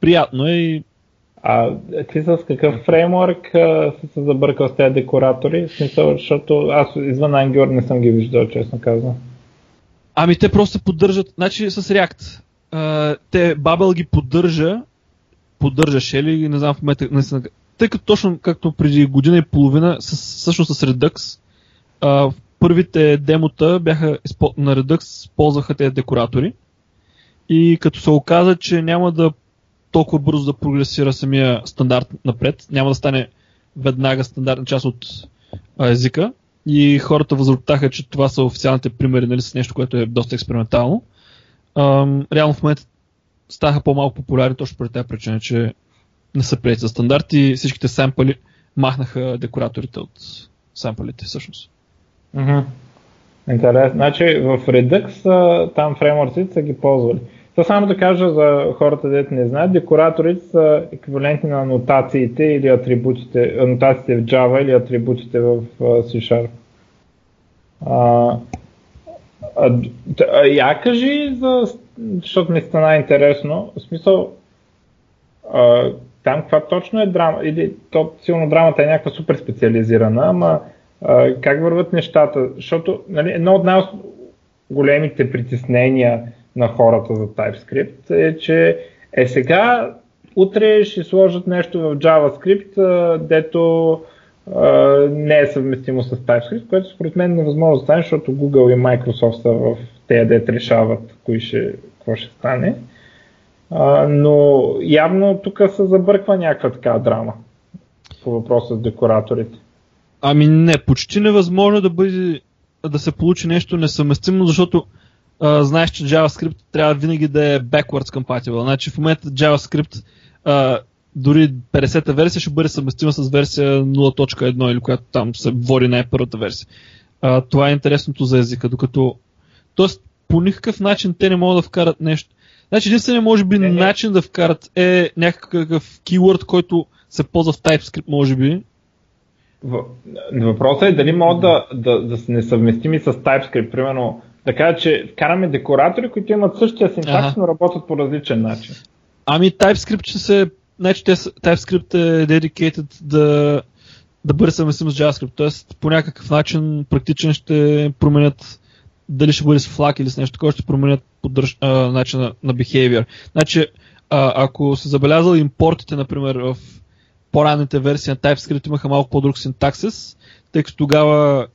Приятно е и а ти с какъв фреймворк си се забъркал с тези декоратори? В смисъл, защото аз извън Angular не съм ги виждал, честно казвам. Ами те просто поддържат, значи с React. Те Babel ги поддържа, поддържаше ли, не знам в момента, наистина, тъй като точно както преди година и половина, с, всъщност с Redux, а, първите демота бяха на Redux, ползваха тези декоратори. И като се оказа, че няма да толкова бързо да прогресира самия стандарт напред, няма да стане веднага стандартна част от а, езика. И хората възроптаха, че това са официалните примери нали, с нещо, което е доста експериментално. Реално в момента ставаха по-малко популярни точно поради тази причина, че не са приети за стандарт и всичките сампали махнаха декораторите от сампалите всъщност. Mm-hmm. Интересно. Значи в Redux там фреймворците са ги ползвали. Та само да кажа за хората, дето не знаят, декораторите са еквиваленти на анотациите или атрибутите, анотациите в Java или атрибутите в C Sharp. А, я кажи, за, защото ми стана интересно, в смисъл, а, там каква точно е драма, или то силно драмата е някаква супер специализирана, ама а, как върват нещата, защото нали, едно от най-големите притеснения на хората за TypeScript е, че е сега, утре ще сложат нещо в JavaScript, дето не е съвместимо с TypeScript, което според мен е невъзможно да стане, защото Google и Microsoft са в тези дет решават кои ще, какво ще стане. А, но явно тук се забърква някаква така драма по въпроса с декораторите. Ами не, почти невъзможно да бъде да се получи нещо несъвместимо, защото а, знаеш, че JavaScript трябва винаги да е backwards compatible. Значи в момента JavaScript а, дори 50-та версия ще бъде съвместима с версия 0.1 или която там се води най-първата версия. А, това е интересното за езика, докато Тоест, по никакъв начин те не могат да вкарат нещо. Значи, единственият, може би, не, не. начин да вкарат е някакъв keyword, който се ползва в TypeScript, може би. Въпросът е дали могат да, да, да са несъвместими с TypeScript. Примерно, да кажа, че вкараме декоратори, които имат същия синтакс, ага. но работят по различен начин. Ами TypeScript ще се... Значи TypeScript е dedicated да, да бъде съвместим с JavaScript. Тоест по някакъв начин практичен ще променят дали ще бъде с флаг или с нещо такова, ще променят поддръж... а, начина на behavior. Значи, а, ако се забелязал импортите, например, в по-ранните версии на TypeScript имаха малко по-друг синтаксис, тъй като тогава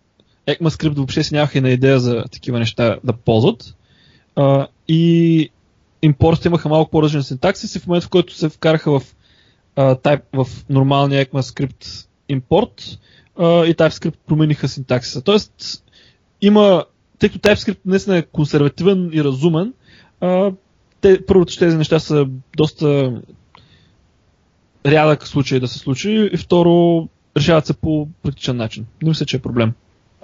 ECMAScript въобще си нямаха и на идея за такива неща да ползват. А, и импортите имаха малко по-различен синтаксис и в момента, в който се вкараха в, а, type, в нормалния ECMAScript импорт а, и TypeScript промениха синтаксиса. Тоест, има, тъй като TypeScript наистина е консервативен и разумен, а, те, първото, че тези неща са доста рядък случай да се случи и второ, решават се по практичен начин. Не мисля, че е проблем.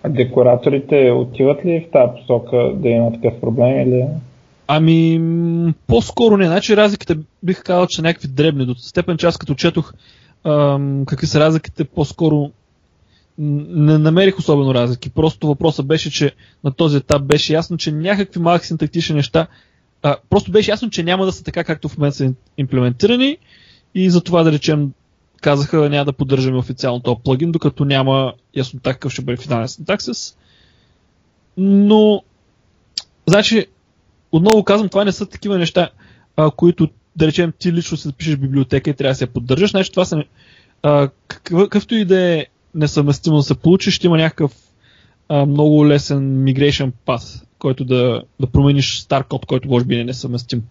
А декораторите отиват ли в тази посока да има такъв проблем или? Ами, по-скоро не. Значи разликите бих казал, че някакви дребни. До степен, че аз като четох ам, какви са разликите, по-скоро не намерих особено разлики. Просто въпросът беше, че на този етап беше ясно, че някакви малки синтактични неща, а, просто беше ясно, че няма да са така, както в момента са имплементирани и затова да речем казаха няма да поддържаме официално този плагин, докато няма ясно какъв ще бъде финален синтаксис. Но, значи, отново казвам, това не са такива неща, а, които да речем, ти лично си запишеш библиотека и трябва да се поддържаш, значи това са а, какъвто и да е несъвместимо да се получи, ще има някакъв а, много лесен migration path, който да, да промениш стар код, който може би не е несъвместим.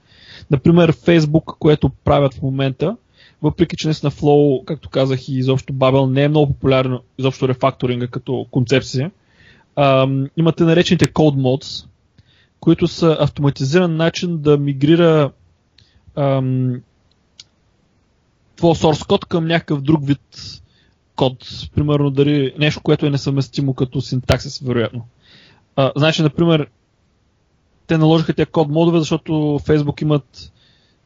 Например, Facebook, което правят в момента, въпреки че наистина Flow, както казах и изобщо Babel не е много популярно, изобщо рефакторинга като концепция, ам, имате наречените Code Mods, които са автоматизиран начин да мигрира ам, твой source код към някакъв друг вид код. Примерно дали нещо, което е несъвместимо като синтаксис, вероятно. А, значи, например, те наложиха тези код модове, защото Facebook имат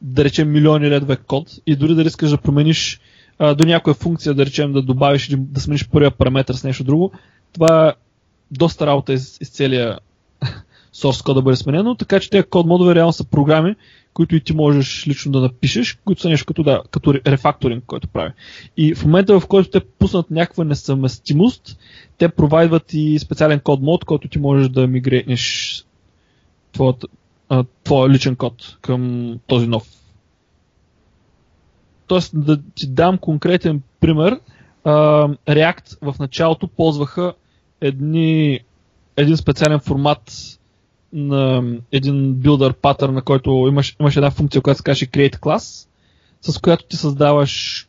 да речем милиони редове код и дори да искаш да промениш а, до някоя функция, да речем да добавиш или да смениш първия параметр с нещо друго, това е доста работа из, из целия source код да бъде сменено, така че тези код модове реално са програми, които и ти можеш лично да напишеш, които са нещо като, да, като рефакторинг, който прави. И в момента, в който те пуснат някаква несъвместимост, те провайдват и специален код мод, който ти можеш да мигренеш твоя личен код към този нов. Тоест, да ти дам конкретен пример, React в началото ползваха едни, един специален формат на един билдър патърн, на който имаш, имаш една функция, която се каже Create Class, с която ти създаваш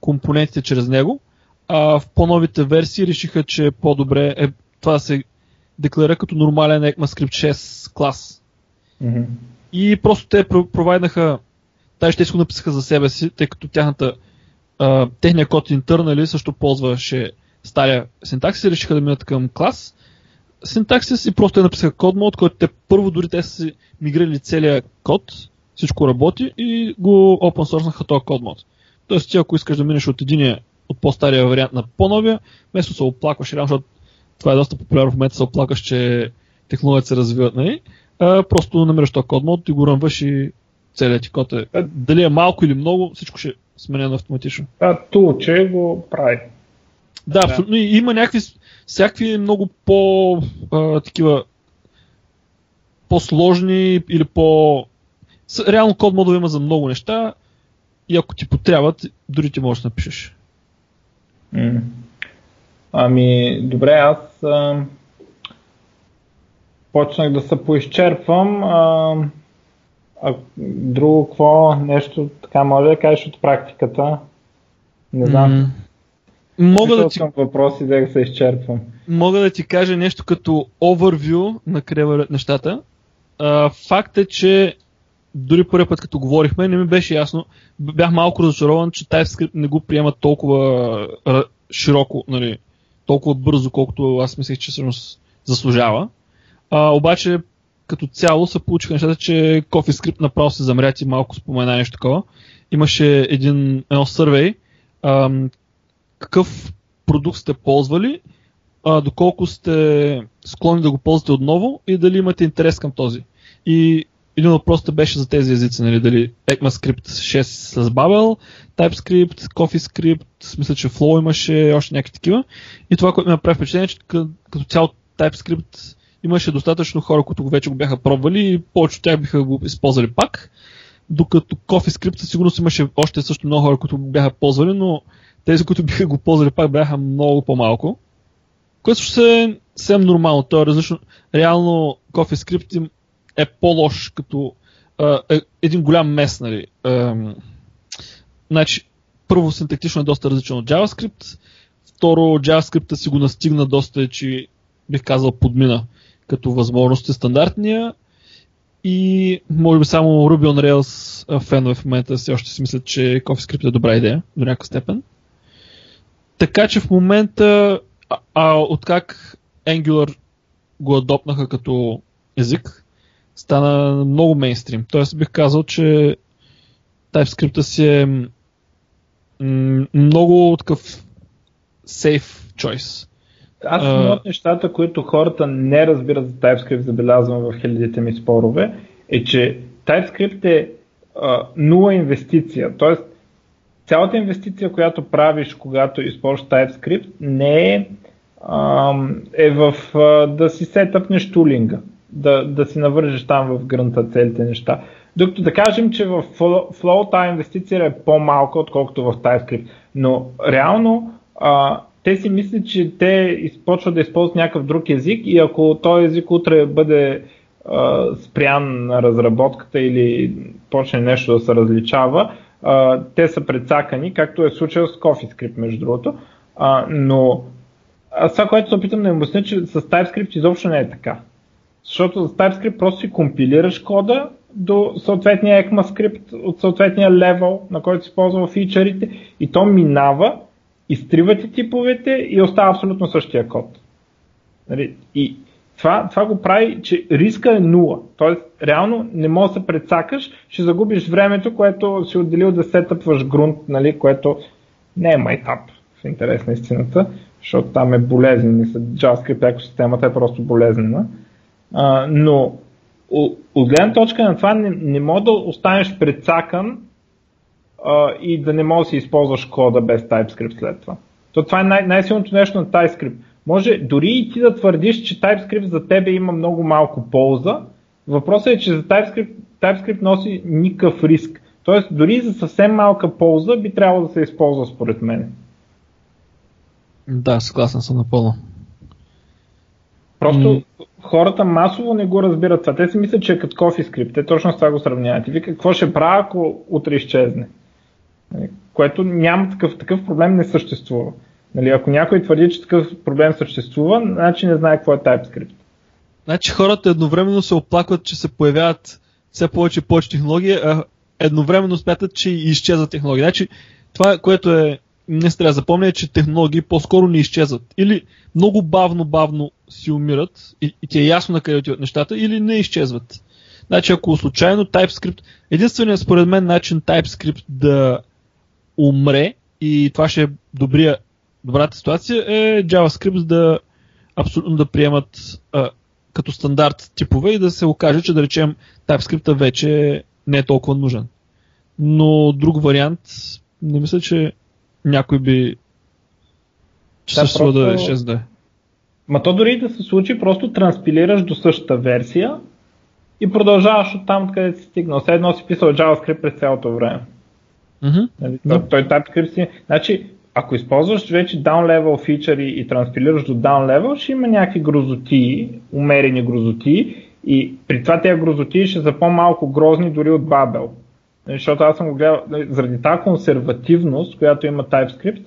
компонентите чрез него. А в по-новите версии решиха, че е по-добре е това да се декларира като нормален ECMAScript 6 клас. Mm-hmm. И просто те провайднаха, тази ще го написаха за себе си, тъй като тяхната, а, техния код internal също ползваше стария синтаксис и решиха да минат към клас синтаксис и просто те написаха код мод, който те първо дори те са си миграли целият код, всичко работи и го open source този код мод. Тоест ти ако искаш да минеш от единия, от по-стария вариант на по-новия, вместо се оплакваш, реално, защото това е доста популярно в момента, се оплакваш, че технологията се развиват, нали? А, просто намираш този код мод и го ръмваш и целият ти код е. Дали е малко или много, всичко ще е сменено автоматично. А, че го прави. Да, абсолютно. И има някакви всякакви много по а, такива по-сложни или по... Реално код модове има за много неща и ако ти потребват, дори ти можеш да напишеш. Mm. Ами, добре, аз а, почнах да се поизчерпвам. А, а, друго какво, нещо така може да кажеш от практиката? Не знам. Mm. Мога да ти... въпроси да се изчерпвам. Мога да ти кажа нещо като overview на къде нещата. А, факт е, че дори първи път като говорихме, не ми беше ясно. Бях малко разочарован, че TypeScript не го приема толкова широко, нали, толкова бързо, колкото аз мислех, че всъщност заслужава. А, обаче, като цяло се получиха нещата, че CoffeeScript направо се замря и малко спомена нещо такова. Имаше един, едно сървей, какъв продукт сте ползвали, а, доколко сте склонни да го ползвате отново и дали имате интерес към този. И един от беше за тези езици, нали, дали ECMAScript 6 с Babel, TypeScript, CoffeeScript, мисля, че Flow имаше още някакви такива. И това, което ми направи впечатление, че като цяло TypeScript имаше достатъчно хора, които го вече го бяха пробвали и повече от тях биха го използвали пак. Докато CoffeeScript със сигурност имаше още също много хора, които го бяха ползвали, но тези, които биха го ползвали пак бяха много по-малко. Което ще е съвсем нормално. То е различно. Реално CoffeeScript е по-лош като е, един голям мес, нали. Е, значи, първо синтактично е доста различно от JavaScript, второ JavaScript си го настигна доста, че бих казал подмина като възможности стандартния и може би само Ruby on Rails фенове в момента все още си мислят, че CoffeeScript е добра идея до някаква степен. Така че в момента, а, а откак Angular го адопнаха като език, стана много мейнстрим. Тоест бих казал, че TypeScript си е много такъв safe choice. Аз uh, от нещата, които хората не разбират за TypeScript, забелязвам в хилядите ми спорове, е, че TypeScript е а, нула инвестиция. Тоест, цялата инвестиция, която правиш, когато използваш TypeScript, не е, а, е в а, да си сетъпнеш тулинга, да, да си навържеш там в грънта целите неща. Докато да кажем, че в Flow тази инвестиция е по-малка, отколкото в TypeScript. Но реално а, те си мислят, че те почват да използват някакъв друг език и ако този език утре бъде а, спрян на разработката или почне нещо да се различава, те са предсакани, както е случая с CoffeeScript между другото. А, но аз това, което се опитам да им обясня, че с TypeScript изобщо не е така. Защото с TypeScript просто си компилираш кода до съответния ECMAScript от съответния левел, на който се ползва фичърите и то минава, изтрива ти типовете и остава абсолютно същия код. Нали? И това, това го прави, че риска е нула. Тоест, реално не можеш да се предсакаш, ще загубиш времето, което си отделил да сетъпваш грунт, нали, което не е майтап в интерес на истината, защото там е болезнен. JavaScript екосистемата е просто болезнена. А, но от гледна точка на това не, не може да останеш предсакан а, и да не можеш да си използваш кода без TypeScript след това. То това е най- най-силното нещо на TypeScript. Може дори и ти да твърдиш, че TypeScript за тебе има много малко полза, въпросът е, че за TypeScript, TypeScript носи никакъв риск. Тоест, дори за съвсем малка полза би трябвало да се използва според мен. Да, съгласен съм напълно. Просто mm. хората масово не го разбират това. Те си мислят, че е като CoffeeScript. Те точно с това го сравняват. И вика, какво ще правя, ако утре изчезне? Нали, което няма такъв, такъв проблем не съществува. Нали, ако някой твърди, че такъв проблем съществува, значи не знае какво е TypeScript. Значи хората едновременно се оплакват, че се появяват все повече и повече технологии, а едновременно смятат, че изчезва технология. Значи това, което е не трябва да запомня, е, че технологии по-скоро не изчезват. Или много бавно-бавно си умират и, и ти е ясно на къде отиват нещата, или не изчезват. Значи ако случайно TypeScript, единственият според мен начин TypeScript да умре и това ще е добрия, добрата ситуация е JavaScript да абсолютно да приемат а, като стандарт типове и да се окаже, че да речем TypeScript вече не е толкова нужен. Но друг вариант не мисля, че някой би че да, се да изчезне. Ма то дори да се случи, просто транспилираш до същата версия и продължаваш от там, къде си стигнал. Все едно си писал JavaScript през цялото време. Mm-hmm. Нали? Да. Той, TypeScript си... Значи, ако използваш вече down level фичъри и транспилираш до down level, ще има някакви грозоти, умерени грозоти и при това тези грозоти ще са по-малко грозни дори от Babel. Нали, защото аз съм го гледал, нали, заради тази консервативност, която има TypeScript,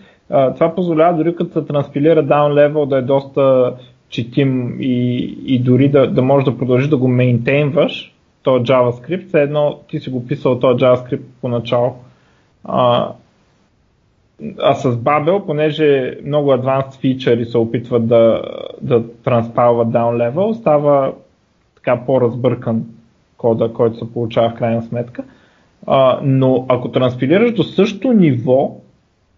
това позволява дори като се транспилира down level да е доста четим и, и дори да, да можеш да продължиш да го мейнтейнваш, то JavaScript, все едно ти си го писал то JavaScript поначало. А, а с Babel, понеже много advanced фичъри се опитват да, да транспалват down level, става така по-разбъркан кода, който се получава в крайна сметка. А, но ако транспилираш до същото ниво,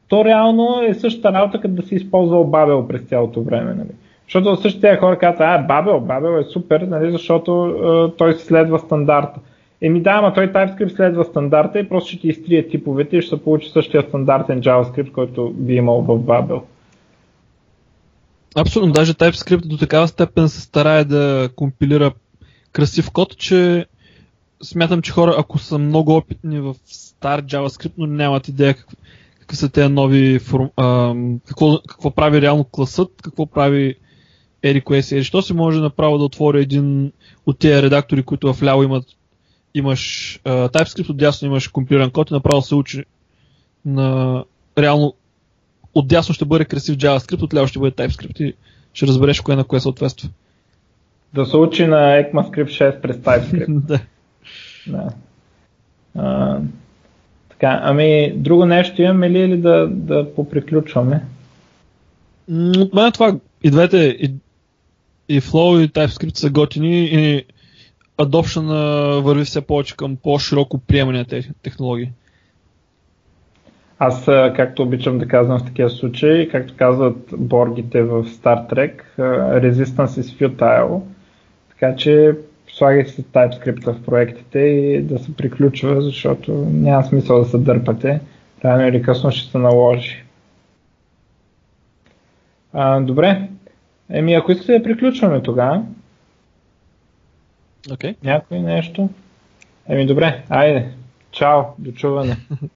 то реално е същата работа, като да си използвал Бабел през цялото време. Нали? Защото същите хора казват, а, Бабел, Бабел е супер, нали, защото а, той следва стандарта. Еми да, ама той TypeScript следва стандарта и просто ще ти изтрие типовете и ще се получи същия стандартен JavaScript, който би имал в Babel. Абсолютно, даже TypeScript до такава степен се старае да компилира красив код, че смятам, че хора, ако са много опитни в стар JavaScript, но нямат идея какви, какви са тези нови, форм, а, какво, какво прави реално класът, какво прави Ери кое си, що си може направо да отвори един от тези редактори, които в ляво имат имаш а, TypeScript, отдясно имаш компилиран код и направо се учи на реално отдясно ще бъде красив JavaScript, отляво ще бъде TypeScript и ще разбереш кое на кое съответства. Да се учи на ECMAScript 6 през TypeScript. да. Да. А, така, ами, друго нещо имаме ли или да, да поприключваме? От мен това и двете, и, и Flow и TypeScript са готини и adoption върви все повече към по-широко приемане на тези технологии. Аз, както обичам да казвам в такива случаи, както казват боргите в Star Trek, resistance is futile. Така че слагайте си TypeScript в проектите и да се приключва, защото няма смисъл да се дърпате. Рано или късно ще се наложи. А, добре. Еми, ако искате да приключваме тогава. Okay. Някой нещо? Еми добре, айде. Чао, до чуване.